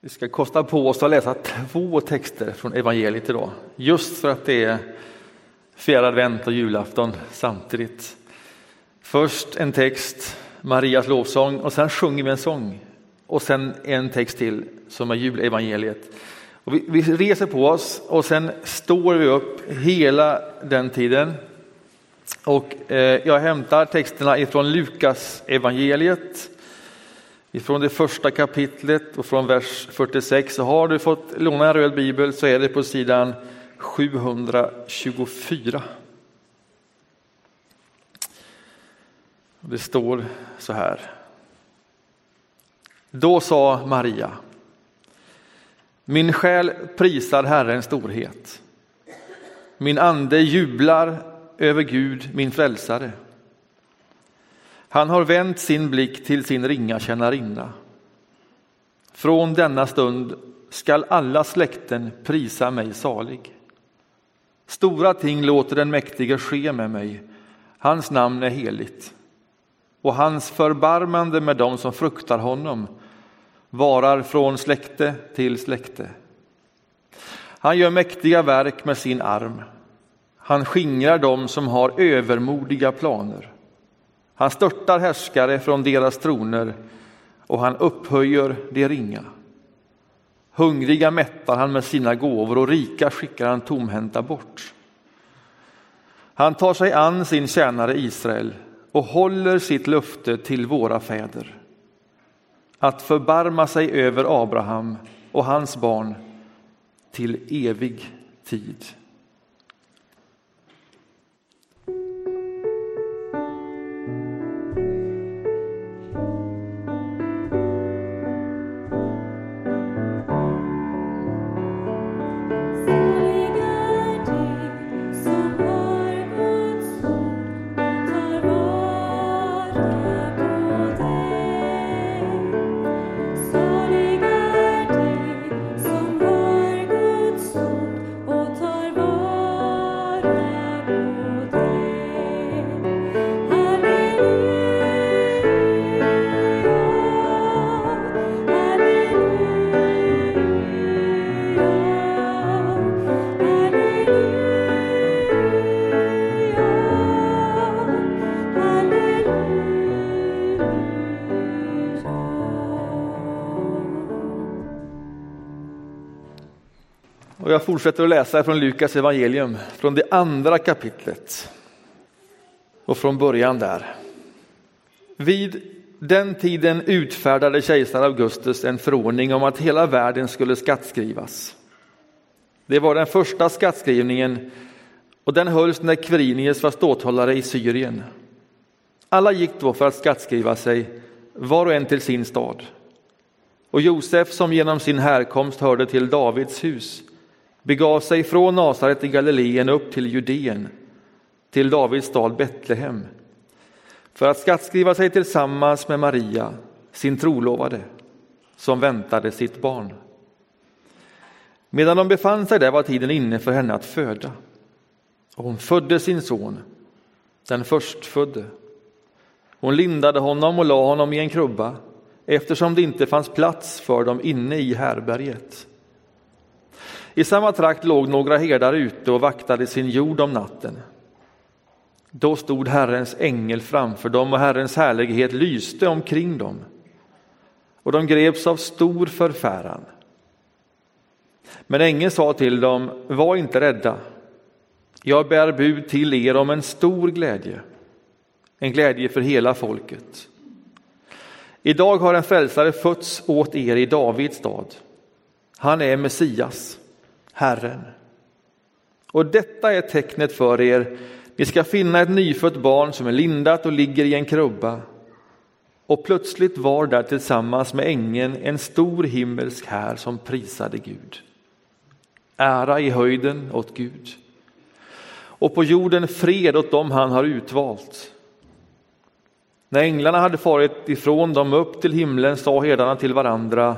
Vi ska kosta på oss att läsa två texter från evangeliet idag, just för att det är fjärde advent och julafton samtidigt. Först en text, Marias lovsång, och sen sjunger vi en sång. Och sen en text till som är julevangeliet. Och vi, vi reser på oss och sen står vi upp hela den tiden. Och eh, jag hämtar texterna ifrån Lukas evangeliet Ifrån det första kapitlet och från vers 46 så har du fått låna en röd bibel så är det på sidan 724. Det står så här. Då sa Maria, min själ prisar Herrens storhet. Min ande jublar över Gud, min frälsare. Han har vänt sin blick till sin ringa tjänarinna. Från denna stund skall alla släkten prisa mig salig. Stora ting låter den mäktige ske med mig. Hans namn är heligt och hans förbarmande med dem som fruktar honom varar från släkte till släkte. Han gör mäktiga verk med sin arm. Han skingrar dem som har övermodiga planer. Han störtar härskare från deras troner och han upphöjer de ringa. Hungriga mättar han med sina gåvor och rika skickar han tomhänta bort. Han tar sig an sin tjänare Israel och håller sitt löfte till våra fäder. Att förbarma sig över Abraham och hans barn till evig tid. Och jag fortsätter att läsa från Lukas evangelium, från det andra kapitlet och från början där. Vid den tiden utfärdade kejsar Augustus en förordning om att hela världen skulle skattskrivas. Det var den första skattskrivningen och den hölls när Quirinius var ståthållare i Syrien. Alla gick då för att skattskriva sig, var och en till sin stad. Och Josef, som genom sin härkomst hörde till Davids hus, begav sig från Nasaret i Galileen upp till Judeen, till Davids stad Betlehem, för att skattskriva sig tillsammans med Maria, sin trolovade, som väntade sitt barn. Medan de befann sig där var tiden inne för henne att föda. Och hon födde sin son, den förstfödde. Hon lindade honom och la honom i en krubba eftersom det inte fanns plats för dem inne i härberget. I samma trakt låg några herdar ute och vaktade sin jord om natten. Då stod Herrens ängel framför dem och Herrens härlighet lyste omkring dem. Och de greps av stor förfäran. Men ängeln sa till dem, var inte rädda. Jag bär bud till er om en stor glädje, en glädje för hela folket. Idag har en frälsare fötts åt er i Davids stad. Han är Messias, Herren. Och detta är tecknet för er. Ni ska finna ett nyfött barn som är lindat och ligger i en krubba. Och plötsligt var där tillsammans med ängeln en stor himmelsk här som prisade Gud. Ära i höjden åt Gud. Och på jorden fred åt dem han har utvalt. När änglarna hade farit ifrån dem upp till himlen sa herdarna till varandra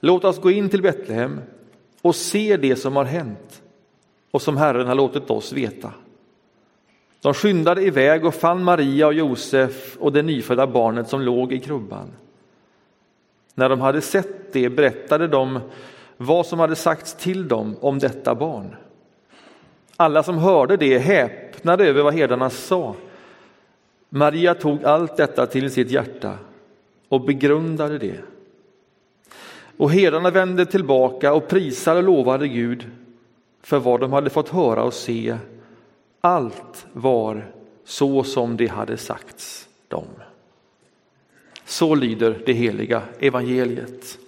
Låt oss gå in till Betlehem och ser det som har hänt och som Herren har låtit oss veta. De skyndade iväg och fann Maria och Josef och det nyfödda barnet som låg i krubban. När de hade sett det berättade de vad som hade sagts till dem om detta barn. Alla som hörde det häpnade över vad herdarna sa. Maria tog allt detta till sitt hjärta och begrundade det. Och herdarna vände tillbaka och prisade och lovade Gud för vad de hade fått höra och se. Allt var så som det hade sagts dem. Så lyder det heliga evangeliet.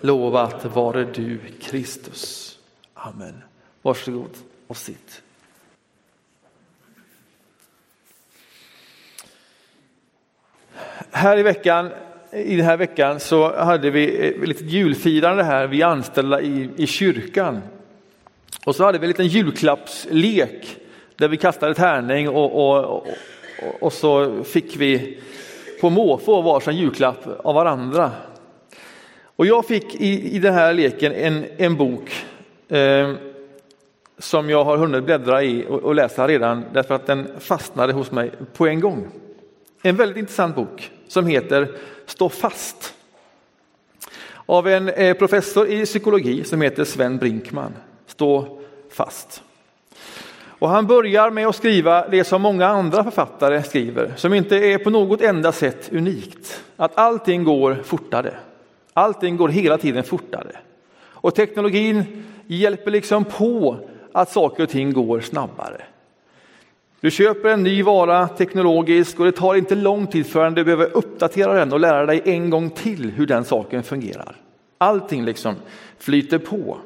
Lovat vare du Kristus. Amen. Varsågod och sitt. Här i veckan, i den här veckan så hade vi ett litet julfirande här, vi anställda i, i kyrkan. Och så hade vi en liten julklappslek där vi kastade tärning och, och, och, och så fick vi på måfå varsin julklapp av varandra. Och jag fick i, i den här leken en, en bok eh, som jag har hunnit bläddra i och, och, läsa redan därför att den fastnade hos mig på en gång. En väldigt intressant bok som heter Stå fast av en eh, professor i psykologi som heter Sven Brinkman. Stå fast. Och han börjar med att skriva det som många andra författare skriver, som inte är på något enda sätt unikt. Att allting går fortare. Allting går hela tiden fortare. Och teknologin hjälper liksom på att saker och ting går snabbare. Du köper en ny vara teknologisk och det tar inte lång tid förrän du behöver uppdatera den och lära dig en gång till hur den saken fungerar. Allting liksom flyter på.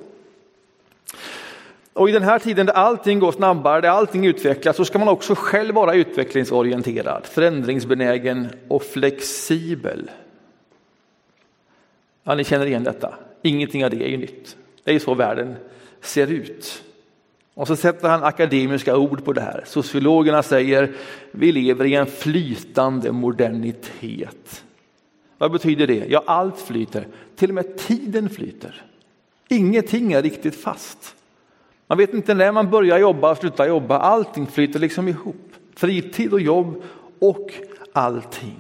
Och i den här tiden där allting går snabbare, där allting utvecklas, så ska man också själv vara utvecklingsorienterad, förändringsbenägen och flexibel. Ja, ni känner igen detta. Ingenting av det är ju nytt. Det är ju så världen ser ut. Och så sätter han akademiska ord på det här. Sociologerna säger vi lever i en flytande modernitet. Vad betyder det? Ja, allt flyter. Till och med tiden flyter. Ingenting är riktigt fast. Man vet inte när man börjar jobba och slutar jobba. Allting flyter liksom ihop. Fritid och jobb och allting.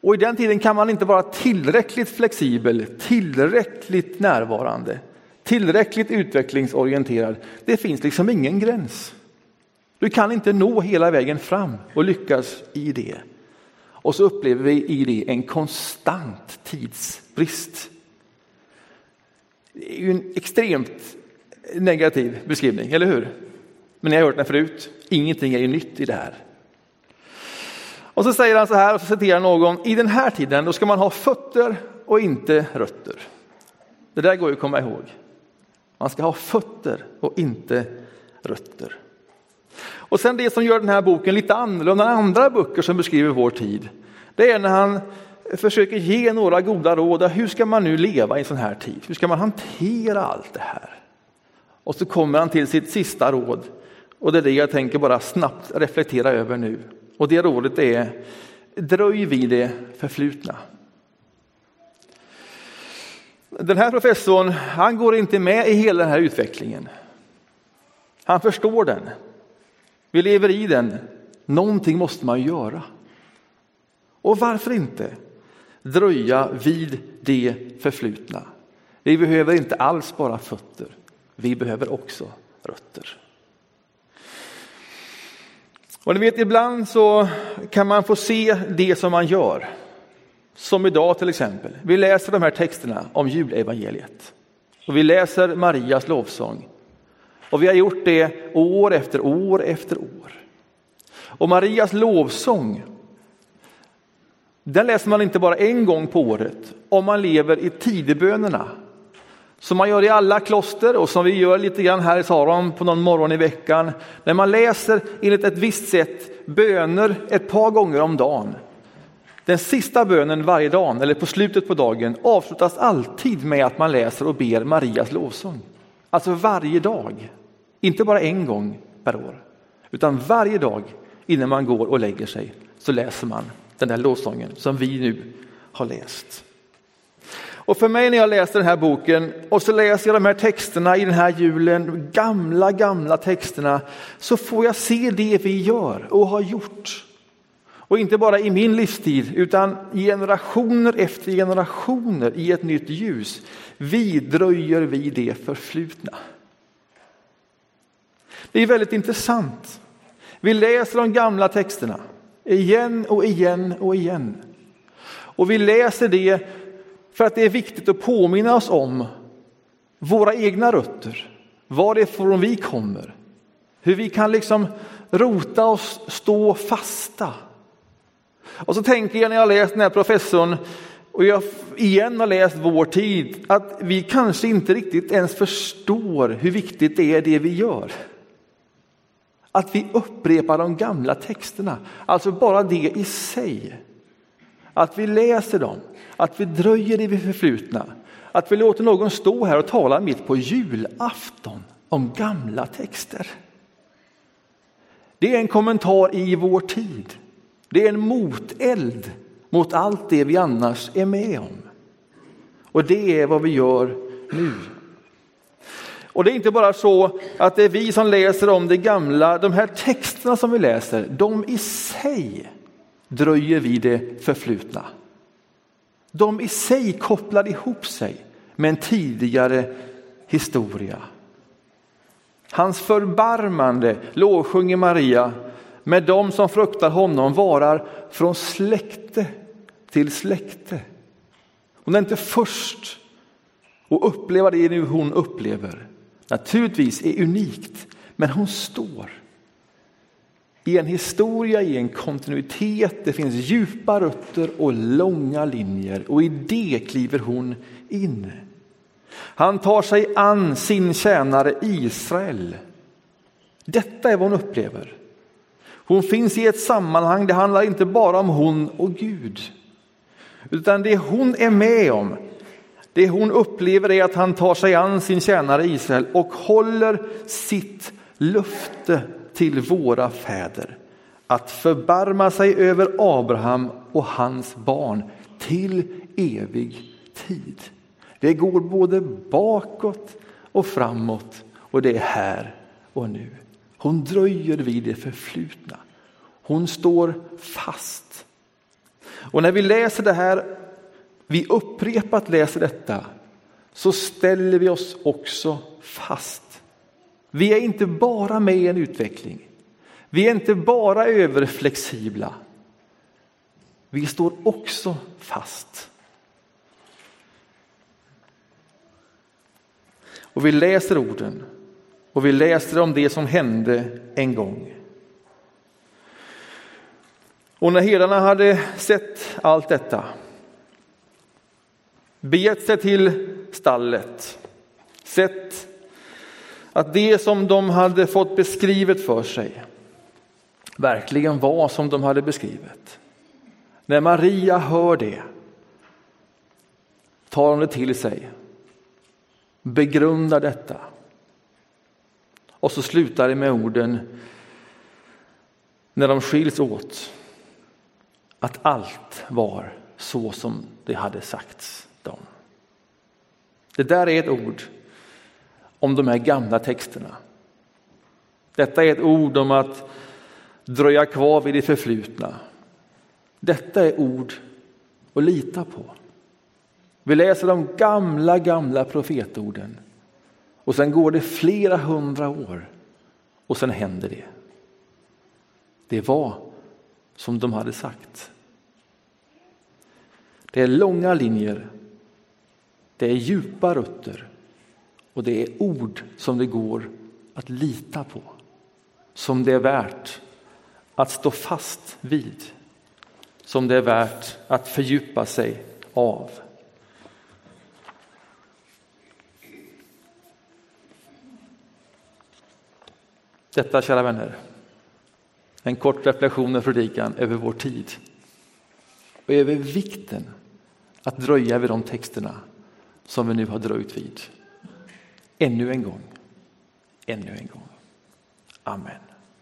Och i den tiden kan man inte vara tillräckligt flexibel, tillräckligt närvarande, tillräckligt utvecklingsorienterad. Det finns liksom ingen gräns. Du kan inte nå hela vägen fram och lyckas i det. Och så upplever vi i det en konstant tidsbrist. Det är ju en extremt negativ beskrivning, eller hur? Men ni har hört den förut. Ingenting är ju nytt i det här. Och så säger han så här, och så citerar någon, i den här tiden då ska man ha fötter och inte rötter. Det där går ju att komma ihåg. Man ska ha fötter och inte rötter. Och sen det som gör den här boken lite annorlunda än andra böcker som beskriver vår tid, det är när han försöker ge några goda råd. Hur ska man nu leva i en sån här tid? Hur ska man hantera allt det här? Och så kommer han till sitt sista råd och det är det jag tänker bara snabbt reflektera över nu. Och det rådet är dröj vid det förflutna. Den här professorn, han går inte med i hela den här utvecklingen. Han förstår den. Vi lever i den. Någonting måste man göra. Och varför inte dröja vid det förflutna? Vi behöver inte alls bara fötter. Vi behöver också rötter. Och ni vet, ibland så kan man få se det som man gör. Som idag till exempel. Vi läser de här texterna om julevangeliet. Och vi läser Marias lovsång. Och vi har gjort det år efter år efter år. Och Marias lovsång, den läser man inte bara en gång på året om man lever i tidebönerna som man gör i alla kloster och som vi gör lite grann här i Saron på någon morgon i veckan. När man läser enligt ett visst sätt böner ett par gånger om dagen. Den sista bönen varje dag, eller på slutet på dagen, avslutas alltid med att man läser och ber Marias lovsång. Alltså varje dag, inte bara en gång per år, utan varje dag innan man går och lägger sig så läser man den där lovsången som vi nu har läst. Och för mig när jag läser den här boken och så läser jag de här texterna i den här julen, gamla, gamla texterna, så får jag se det vi gör och har gjort. Och inte bara i min livstid, utan generationer efter generationer i ett nytt ljus vidröjer vi det förflutna. Det är väldigt intressant. Vi läser de gamla texterna igen och igen och igen. Och vi läser det för att det är viktigt att påminna oss om våra egna rötter, varifrån vi kommer, hur vi kan liksom rota oss, stå fasta. Och så tänker jag när jag läst den här professorn och jag igen har läst vår tid att vi kanske inte riktigt ens förstår hur viktigt det är det vi gör. Att vi upprepar de gamla texterna, alltså bara det i sig. Att vi läser dem, att vi dröjer i det förflutna, att vi låter någon stå här och tala mitt på julafton om gamla texter. Det är en kommentar i vår tid. Det är en moteld mot allt det vi annars är med om. Och det är vad vi gör nu. Och det är inte bara så att det är vi som läser om det gamla, de här texterna som vi läser, de i sig dröjer vid det förflutna. De i sig kopplar ihop sig med en tidigare historia. Hans förbarmande, lovsjunger Maria, med dem som fruktar honom varar från släkte till släkte. Hon är inte först att uppleva det nu hon upplever. Naturligtvis är unikt, men hon står i en historia, i en kontinuitet. Det finns djupa rötter och långa linjer och i det kliver hon in. Han tar sig an sin tjänare Israel. Detta är vad hon upplever. Hon finns i ett sammanhang, det handlar inte bara om hon och Gud. Utan det hon är med om, det hon upplever är att han tar sig an sin tjänare Israel och håller sitt löfte till våra fäder att förbarma sig över Abraham och hans barn till evig tid. Det går både bakåt och framåt och det är här och nu. Hon dröjer vid det förflutna. Hon står fast. Och när vi läser det här, vi upprepat läser detta, så ställer vi oss också fast. Vi är inte bara med i en utveckling. Vi är inte bara överflexibla. Vi står också fast. Och vi läser orden och vi läser om det som hände en gång. Och när herdarna hade sett allt detta, begett sig till stallet, sett att det som de hade fått beskrivet för sig verkligen var som de hade beskrivit. När Maria hör det tar hon det till sig, begrundar detta och så slutar det med orden när de skiljs åt att allt var så som det hade sagts dem. Det där är ett ord om de här gamla texterna. Detta är ett ord om att dröja kvar vid det förflutna. Detta är ord att lita på. Vi läser de gamla, gamla profetorden och sen går det flera hundra år och sen händer det. Det var som de hade sagt. Det är långa linjer, det är djupa rötter och det är ord som det går att lita på. Som det är värt att stå fast vid. Som det är värt att fördjupa sig av. Detta, kära vänner, en kort reflektion och predikan över vår tid och över vikten att dröja vid de texterna som vi nu har dröjt vid. Ännu en gång, ännu en gång. Amen.